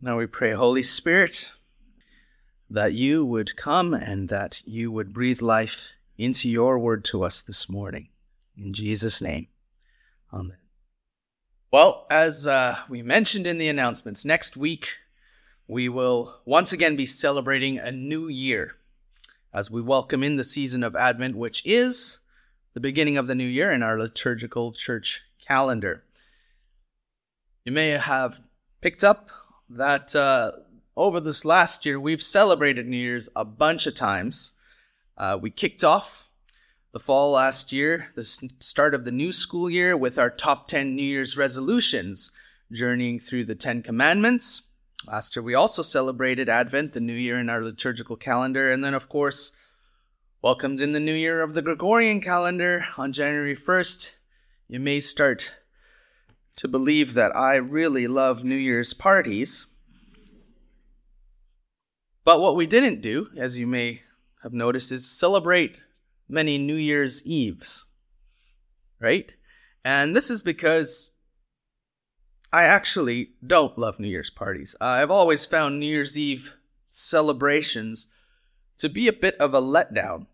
Now we pray, Holy Spirit, that you would come and that you would breathe life into your word to us this morning. In Jesus' name, amen. Well, as uh, we mentioned in the announcements, next week we will once again be celebrating a new year as we welcome in the season of Advent, which is the beginning of the new year in our liturgical church calendar. You may have picked up that uh, over this last year, we've celebrated New Year's a bunch of times. Uh, we kicked off the fall last year, the start of the new school year, with our top 10 New Year's resolutions, journeying through the Ten Commandments. Last year, we also celebrated Advent, the new year in our liturgical calendar, and then, of course, welcomed in the new year of the Gregorian calendar on January 1st. You may start to believe that I really love New Year's parties. But what we didn't do, as you may have noticed, is celebrate many New Year's Eves. Right? And this is because I actually don't love New Year's parties. I've always found New Year's Eve celebrations to be a bit of a letdown.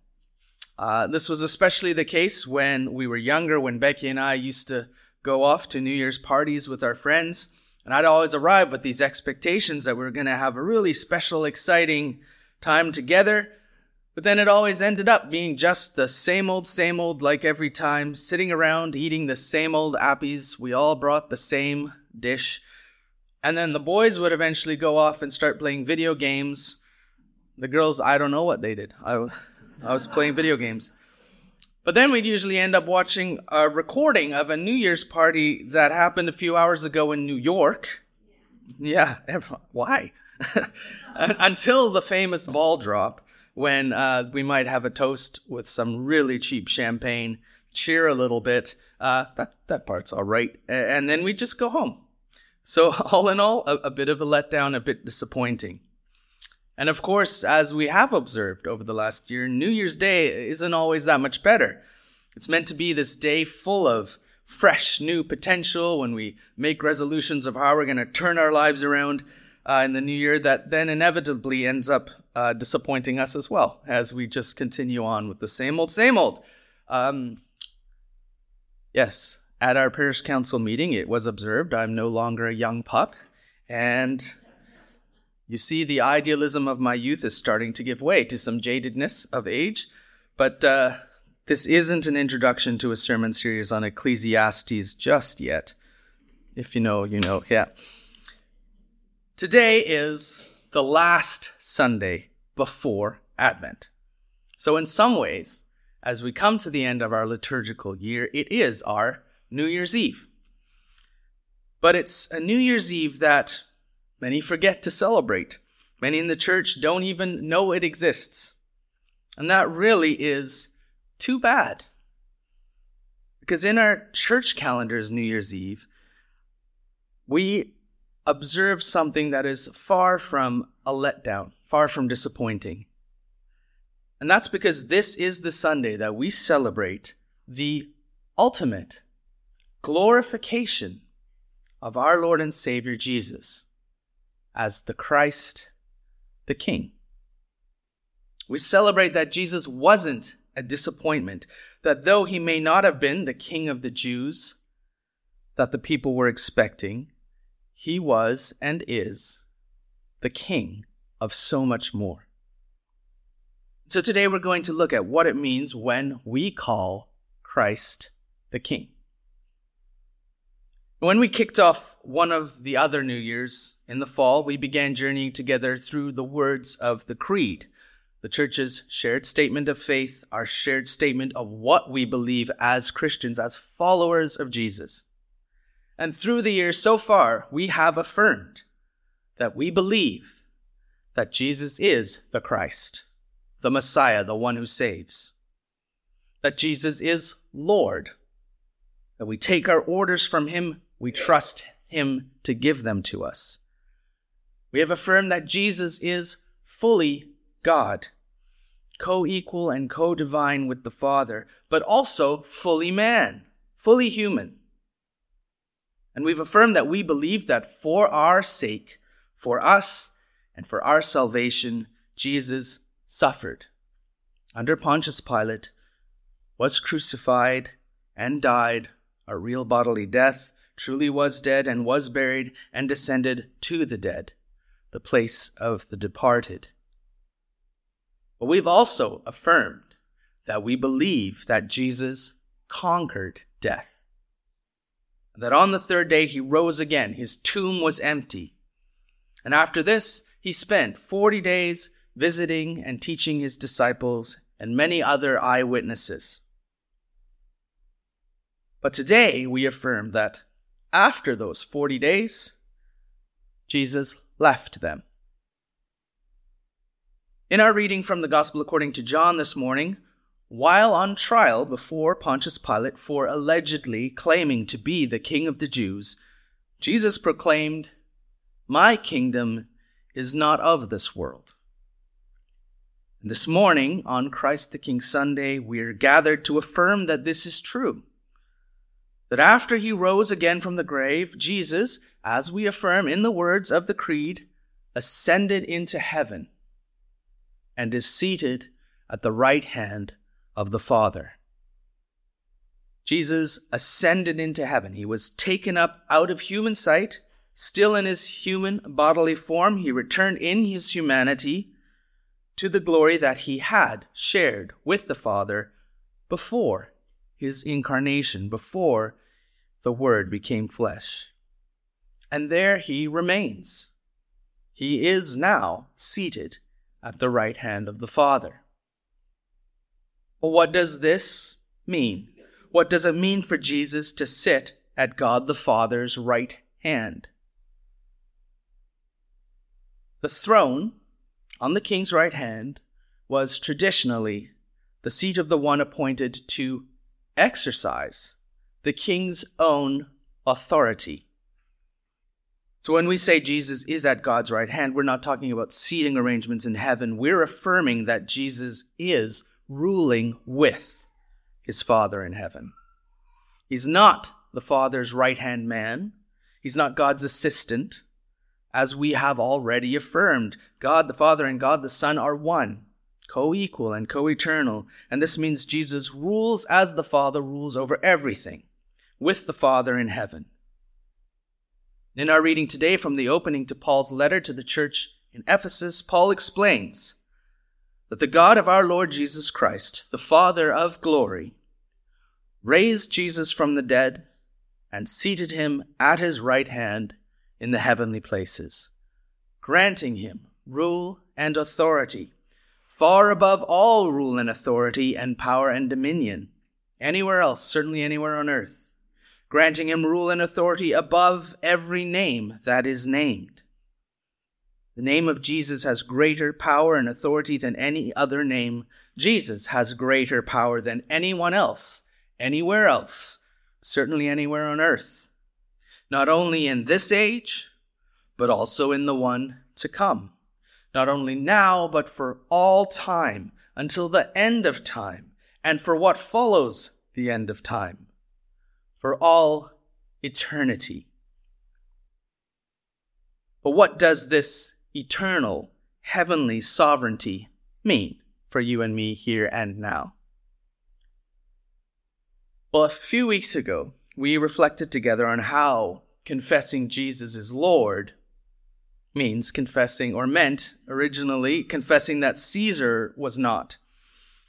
Uh, this was especially the case when we were younger, when Becky and I used to go off to New Year's parties with our friends. And I'd always arrive with these expectations that we were going to have a really special, exciting time together. But then it always ended up being just the same old, same old, like every time, sitting around eating the same old appies. We all brought the same dish. And then the boys would eventually go off and start playing video games. The girls, I don't know what they did. I, I was playing video games. But then we'd usually end up watching a recording of a New Year's party that happened a few hours ago in New York. Yeah, why? Until the famous ball drop, when uh, we might have a toast with some really cheap champagne, cheer a little bit. Uh, that that part's all right, and then we just go home. So all in all, a, a bit of a letdown, a bit disappointing. And of course, as we have observed over the last year, New Year's Day isn't always that much better. It's meant to be this day full of fresh new potential when we make resolutions of how we're going to turn our lives around uh, in the new year that then inevitably ends up uh, disappointing us as well as we just continue on with the same old, same old. Um, yes, at our parish council meeting, it was observed I'm no longer a young pup, and you see, the idealism of my youth is starting to give way to some jadedness of age, but uh, this isn't an introduction to a sermon series on Ecclesiastes just yet. If you know, you know, yeah. Today is the last Sunday before Advent. So, in some ways, as we come to the end of our liturgical year, it is our New Year's Eve. But it's a New Year's Eve that Many forget to celebrate. Many in the church don't even know it exists. And that really is too bad. Because in our church calendars, New Year's Eve, we observe something that is far from a letdown, far from disappointing. And that's because this is the Sunday that we celebrate the ultimate glorification of our Lord and Savior Jesus as the Christ, the King. We celebrate that Jesus wasn't a disappointment, that though he may not have been the King of the Jews that the people were expecting, he was and is the King of so much more. So today we're going to look at what it means when we call Christ the King. When we kicked off one of the other New Year's in the fall, we began journeying together through the words of the Creed, the church's shared statement of faith, our shared statement of what we believe as Christians, as followers of Jesus. And through the years so far, we have affirmed that we believe that Jesus is the Christ, the Messiah, the one who saves. That Jesus is Lord. That we take our orders from him we trust Him to give them to us. We have affirmed that Jesus is fully God, co equal and co divine with the Father, but also fully man, fully human. And we've affirmed that we believe that for our sake, For us and for our salvation, Jesus suffered under Pontius Pilate, was crucified, and died a real bodily death, truly was dead, and was buried, and descended to the dead, the place of the departed. But we've also affirmed that we believe that Jesus conquered death. That on the third day he rose again, his tomb was empty. And after this, he spent 40 days visiting and teaching his disciples and many other eyewitnesses. But today we affirm that after those 40 days, Jesus left them. In our reading from the Gospel according to John this morning, while on trial before Pontius Pilate for allegedly claiming to be the King of the Jews, Jesus proclaimed, My kingdom is not of this world. This morning, on Christ the King Sunday, we are gathered to affirm that this is true. That after he rose again from the grave, Jesus, as we affirm in the words of the Creed, ascended into heaven and is seated at the right hand of the Father. Jesus ascended into heaven. He was taken up out of human sight. Still in his human bodily form, he returned in his humanity to the glory that he had shared with the Father before his incarnation, before the Word became flesh. And there he remains. He is now seated at the right hand of the Father. What does this mean? What does it mean for Jesus to sit at God the Father's right hand? The throne on the king's right hand was traditionally the seat of the one appointed to exercise the king's own authority. So when we say Jesus is at God's right hand, we're not talking about seating arrangements in heaven. We're affirming that Jesus is ruling with his Father in heaven. He's not the Father's right hand man. He's not God's assistant as we have already affirmed. God the Father and God the Son are one, co equal and co eternal. And this means Jesus rules as the Father rules over everything, with the Father in heaven. In our reading today from the opening to Paul's letter to the church in Ephesus, Paul explains that the God of our Lord Jesus Christ, the Father of glory, raised Jesus from the dead and seated him at his right hand in the heavenly places, granting him rule and authority, far above all rule and authority and power and dominion, anywhere else, certainly anywhere on earth, granting him rule and authority above every name that is named. The name of Jesus has greater power and authority than any other name. Jesus has greater power than anyone else, anywhere else, certainly anywhere on earth not only in this age, but also in the one to come. Not only now, but for all time, until the end of time, and for what follows the end of time, for all eternity. But what does this eternal, heavenly sovereignty mean for you and me here and now? Well, a few weeks ago, we reflected together on how confessing Jesus is Lord means confessing, or meant originally confessing that Caesar was not,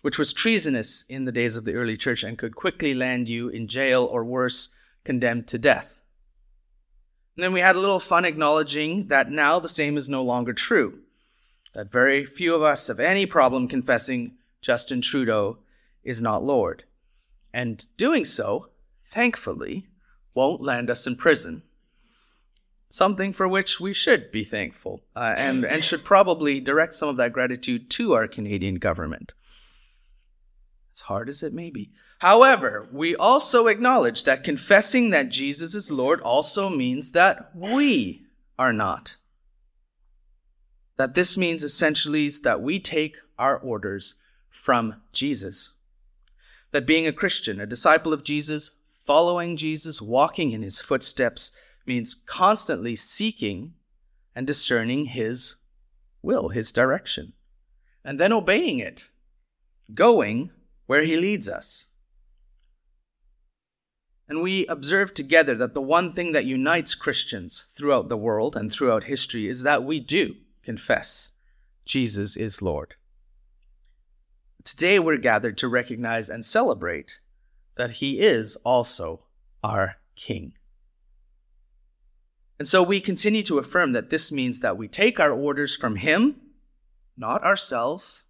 which was treasonous in the days of the early church and could quickly land you in jail or worse, condemned to death. And then we had a little fun acknowledging that now the same is no longer true, that very few of us have any problem confessing Justin Trudeau is not Lord. And doing so, thankfully, won't land us in prison. Something for which we should be thankful uh, and, and should probably direct some of that gratitude to our Canadian government. As hard as it may be. However, we also acknowledge that confessing that Jesus is Lord also means that we are not. That this means essentially is that we take our orders from Jesus. That being a Christian, a disciple of Jesus, Following Jesus, walking in his footsteps, means constantly seeking and discerning His will, His direction, and then obeying it, going where He leads us. And we observe together that the one thing that unites Christians throughout the world and throughout history is that we do confess Jesus is Lord. Today we're gathered to recognize and celebrate that He is also our King. And so we continue to affirm that this means that we take our orders from Him, not ourselves.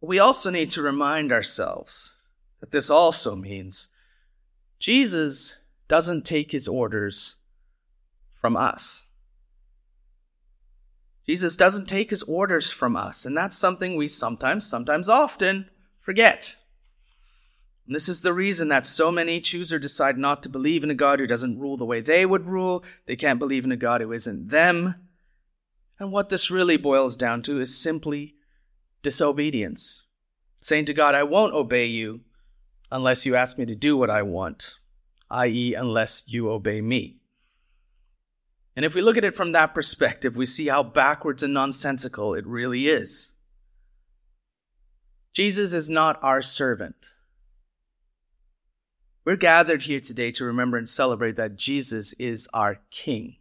We also need to remind ourselves that this also means Jesus doesn't take his orders from us. Jesus doesn't take his orders from us, and that's something we sometimes, sometimes often forget. And this is the reason that so many choose or decide not to believe in a God who doesn't rule the way they would rule. They can't believe in a God who isn't them. And what this really boils down to is simply disobedience. Saying to God, I won't obey you unless you ask me to do what I want, i.e., unless you obey me. And if we look at it from that perspective, we see how backwards and nonsensical it really is. Jesus is not our servant. We're gathered here today to remember and celebrate that Jesus is our King.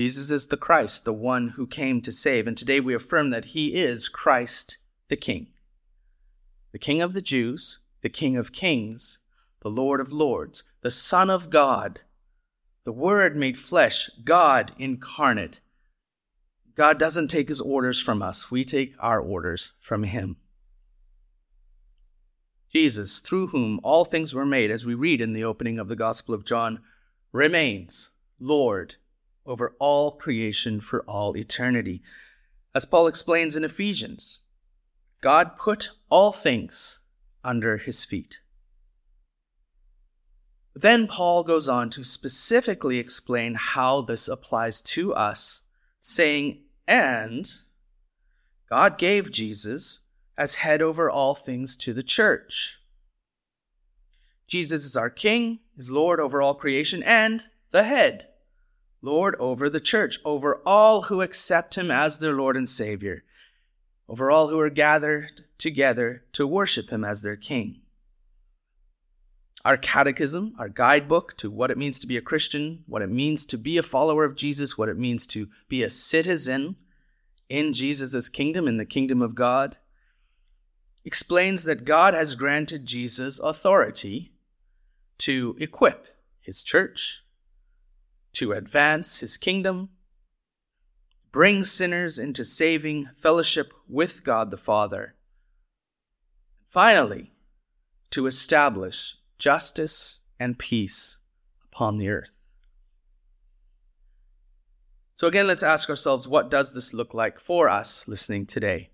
Jesus is the Christ, the one who came to save, and today we affirm that he is Christ the King the King of the Jews, the King of Kings, the Lord of Lords, the Son of God, the Word made flesh, God incarnate. God doesn't take his orders from us, we take our orders from him. Jesus, through whom all things were made, as we read in the opening of the Gospel of John, remains Lord over all creation for all eternity. As Paul explains in Ephesians, God put all things under his feet. Then Paul goes on to specifically explain how this applies to us, saying, And God gave Jesus as head over all things to the church. Jesus is our King, is Lord over all creation, and the head, Lord over the church, over all who accept him as their Lord and Savior over all who are gathered together to worship him as their king. Our catechism, our guidebook to what it means to be a Christian, what it means to be a follower of Jesus, what it means to be a citizen in Jesus' kingdom, in the kingdom of God, explains that God has granted Jesus authority to equip his church, to advance his kingdom, bring sinners into saving fellowship with God the Father. Finally, to establish justice and peace upon the earth. So again, let's ask ourselves, what does this look like for us listening today?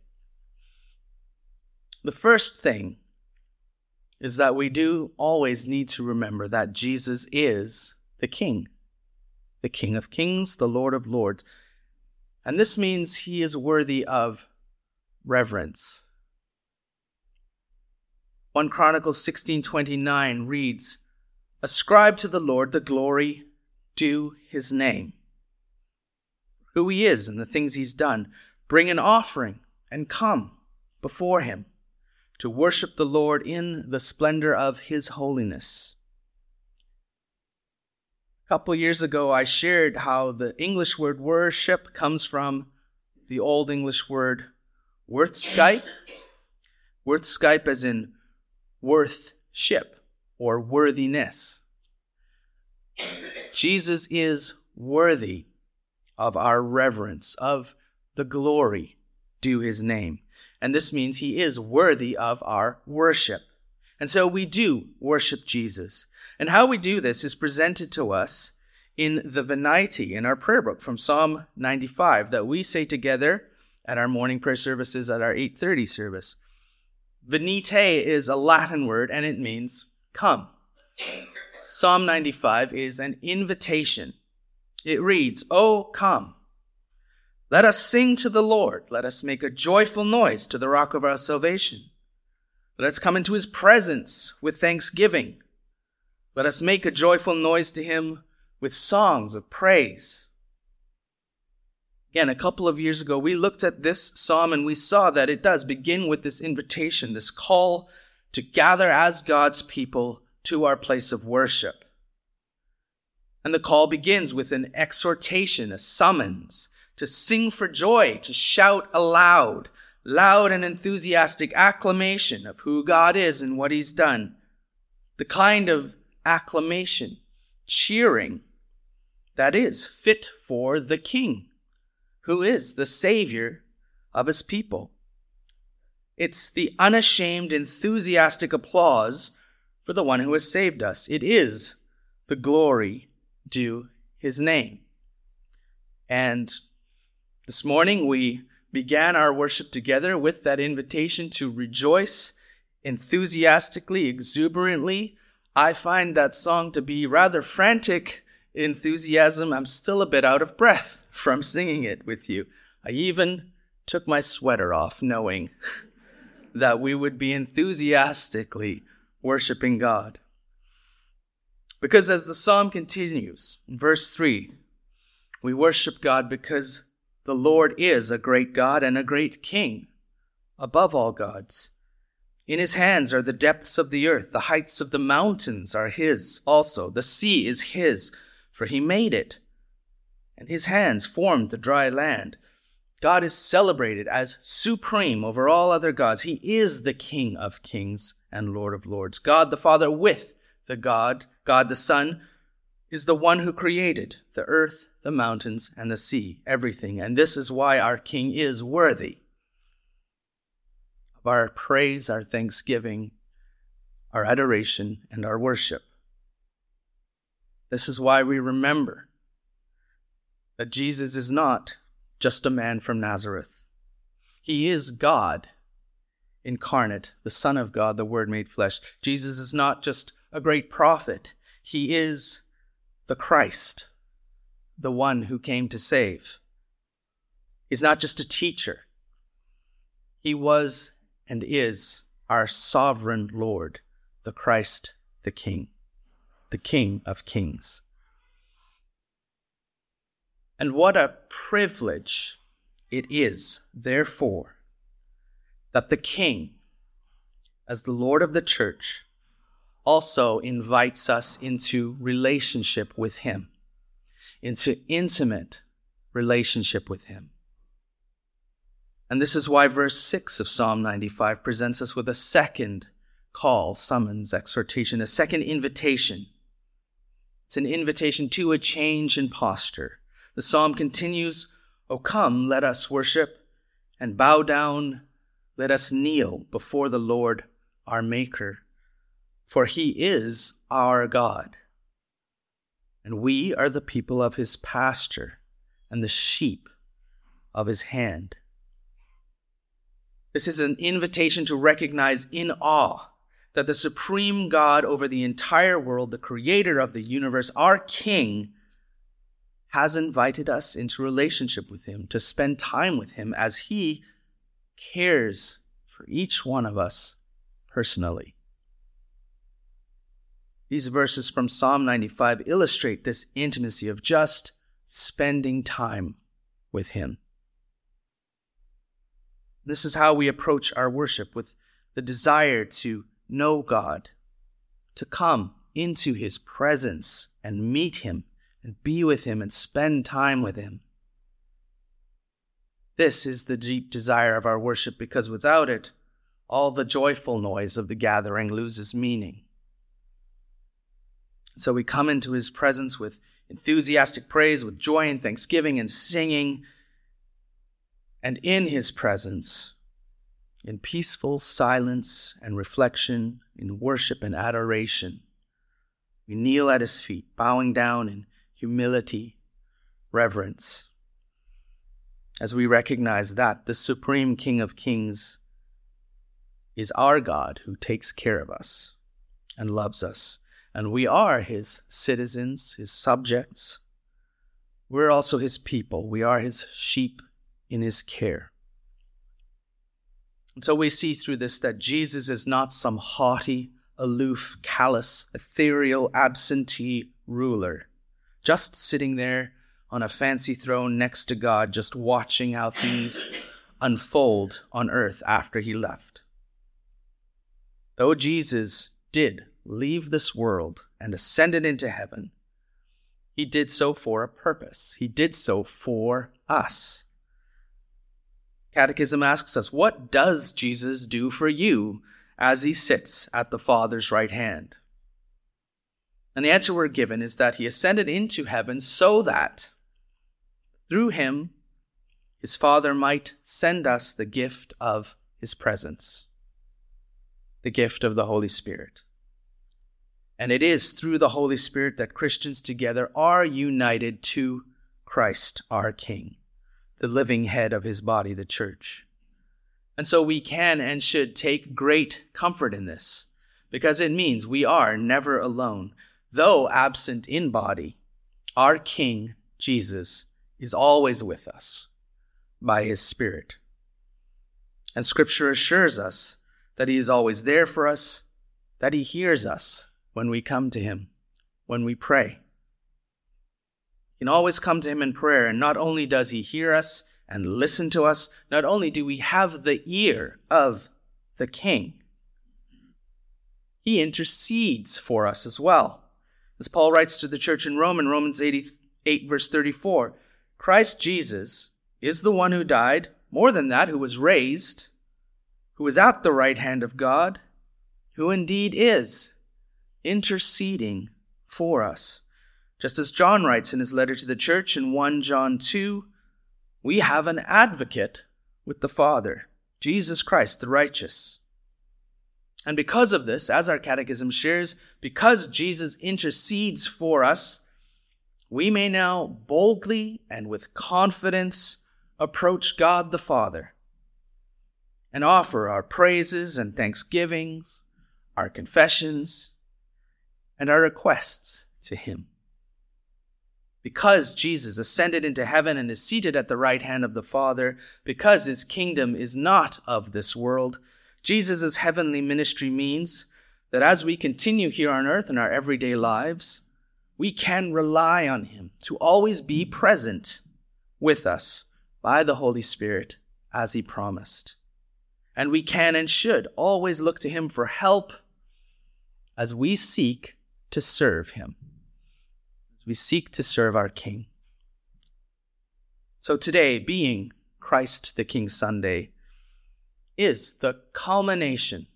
The first thing is that we do always need to remember that Jesus is the King, the King of Kings, the Lord of Lords. And this means he is worthy of reverence. 1 Chronicles 16:29 reads, "Ascribe to the Lord the glory due his name. Who he is and the things he's done, bring an offering and come before him to worship the Lord in the splendor of his holiness." A couple years ago, I shared how the English word worship comes from the Old English word worthscape. Worthscape as in worth ship or worthiness. Jesus is worthy of our reverence, of the glory due his name. And this means he is worthy of our worship. And so we do worship Jesus. And how we do this is presented to us in the Venite, in our prayer book from Psalm 95 that we say together at our morning prayer services at our 8:30 service. Venite is a Latin word and it means come. Psalm 95 is an invitation. It reads, "Oh, come. Let us sing to the Lord. Let us make a joyful noise to the rock of our salvation. Let us come into his presence with thanksgiving. Let us make a joyful noise to him with songs of praise. Again, a couple of years ago, we looked at this psalm and we saw that it does begin with this invitation, this call to gather as God's people to our place of worship. And the call begins with an exhortation, a summons to sing for joy, to shout aloud, loud and enthusiastic acclamation of who God is and what He's done. The kind of acclamation, cheering, that is fit for the King, who is the Savior of His people. It's the unashamed, enthusiastic applause for the one who has saved us. It is the glory due His name. And this morning we began our worship together with that invitation to rejoice enthusiastically, exuberantly. I find that song to be rather frantic enthusiasm. I'm still a bit out of breath from singing it with you. I even took my sweater off knowing that we would be enthusiastically worshiping God. Because as the psalm continues, in verse 3, we worship God because the Lord is a great God and a great King, above all gods. In his hands are the depths of the earth, the heights of the mountains are his also. The sea is his, for he made it, and his hands formed the dry land. God is celebrated as supreme over all other gods. He is the King of kings and Lord of lords. God the Father with the God, God the Son, is the one who created the earth, the mountains, and the sea, everything. And this is why our King is worthy of our praise, our thanksgiving, our adoration, and our worship. This is why we remember that Jesus is not just a man from Nazareth. He is God incarnate, the Son of God, the Word made flesh. Jesus is not just a great prophet. He is the Christ, the one who came to save. He's not just a teacher. He was and is our sovereign Lord, the Christ, the King, the King of kings. And what a privilege it is, therefore, that the King, as the Lord of the church, also invites us into relationship with Him, into intimate relationship with Him. And this is why verse 6 of Psalm 95 presents us with a second call, summons, exhortation, a second invitation. It's an invitation to a change in posture. The psalm continues, O come, let us worship and bow down, let us kneel before the Lord our Maker for he is our God. And we are the people of his pasture and the sheep of his hand. This is an invitation to recognize in awe that the supreme God over the entire world, the creator of the universe, our King, has invited us into relationship with him, to spend time with him as he cares for each one of us personally. These verses from Psalm 95 illustrate this intimacy of just spending time with Him. This is how we approach our worship with the desire to know God, to come into His presence and meet Him and be with Him and spend time with Him. This is the deep desire of our worship because without it, all the joyful noise of the gathering loses meaning. So we come into his presence with enthusiastic praise, with joy and thanksgiving and singing. And in his presence, in peaceful silence and reflection, in worship and adoration, we kneel at his feet, bowing down in humility, reverence, as we recognize that the supreme King of Kings is our God who takes care of us and loves us and we are his citizens, his subjects. We're also his people. We are his sheep in his care. And so we see through this that Jesus is not some haughty, aloof, callous, ethereal, absentee ruler, just sitting there on a fancy throne next to God, just watching how things unfold on earth after he left. Though Jesus did leave this world and ascended into heaven, he did so for a purpose. He did so for us. Catechism asks us, What does Jesus do for you as he sits at the Father's right hand? And the answer we're given is that he ascended into heaven so that through him his Father might send us the gift of his presence, the gift of the Holy Spirit. And it is through the Holy Spirit that Christians together are united to Christ our King the living head of his body, the church. And so we can and should take great comfort in this, because it means we are never alone. Though absent in body, our King, Jesus, is always with us by his Spirit. And Scripture assures us that he is always there for us, that he hears us when we come to him, when we pray can always come to him in prayer. And not only does he hear us and listen to us, not only do we have the ear of the king, he intercedes for us as well. As Paul writes to the church in Rome in Romans 88 verse 34, Christ Jesus is the one who died, more than that, who was raised, who is at the right hand of God, who indeed is interceding for us. Just as John writes in his letter to the church in 1 John 2, we have an advocate with the Father, Jesus Christ the righteous. And because of this, as our catechism shares, because Jesus intercedes for us, we may now boldly and with confidence approach God the Father and offer our praises and thanksgivings, our confessions, and our requests to Him because Jesus ascended into heaven and is seated at the right hand of the Father, because his kingdom is not of this world, Jesus' heavenly ministry means that as we continue here on earth in our everyday lives, we can rely on him to always be present with us by the Holy Spirit as he promised. And we can and should always look to him for help as we seek to serve him we seek to serve our King. So today, being Christ the King Sunday, is the culmination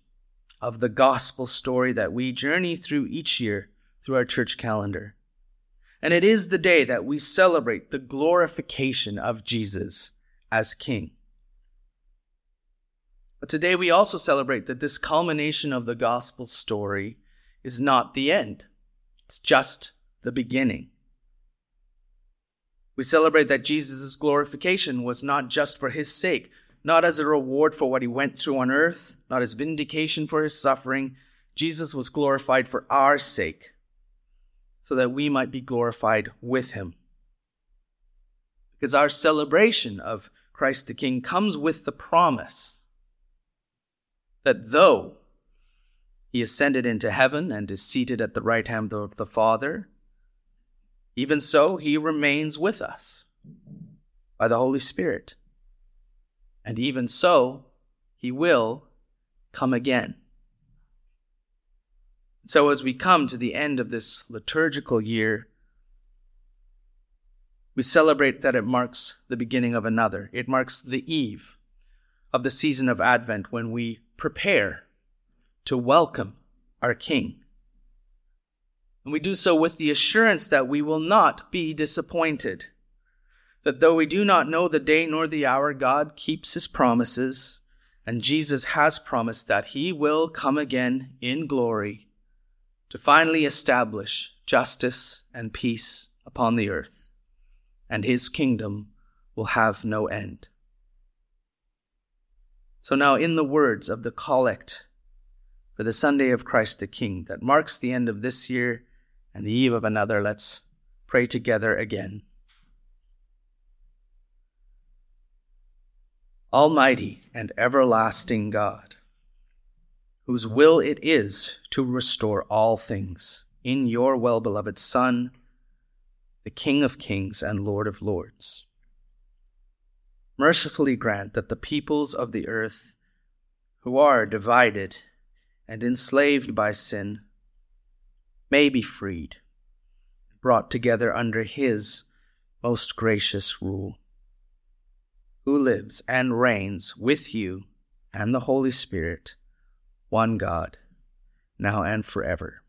of the gospel story that we journey through each year through our church calendar. And it is the day that we celebrate the glorification of Jesus as King. But today we also celebrate that this culmination of the gospel story is not the end. It's just the beginning. We celebrate that Jesus' glorification was not just for his sake, not as a reward for what he went through on earth, not as vindication for his suffering. Jesus was glorified for our sake, so that we might be glorified with him. Because our celebration of Christ the King comes with the promise that though he ascended into heaven and is seated at the right hand of the Father, even so, he remains with us by the Holy Spirit. And even so, he will come again. So, as we come to the end of this liturgical year, we celebrate that it marks the beginning of another. It marks the eve of the season of Advent when we prepare to welcome our King. And we do so with the assurance that we will not be disappointed. That though we do not know the day nor the hour, God keeps his promises, and Jesus has promised that he will come again in glory to finally establish justice and peace upon the earth, and his kingdom will have no end. So now, in the words of the collect for the Sunday of Christ the King that marks the end of this year and the eve of another, let's pray together again. Almighty and everlasting God, whose will it is to restore all things in your well beloved Son, the King of kings and Lord of lords. Mercifully grant that the peoples of the earth who are divided and enslaved by sin may be freed, brought together under his most gracious rule, who lives and reigns with you and the Holy Spirit, one God, now and forever.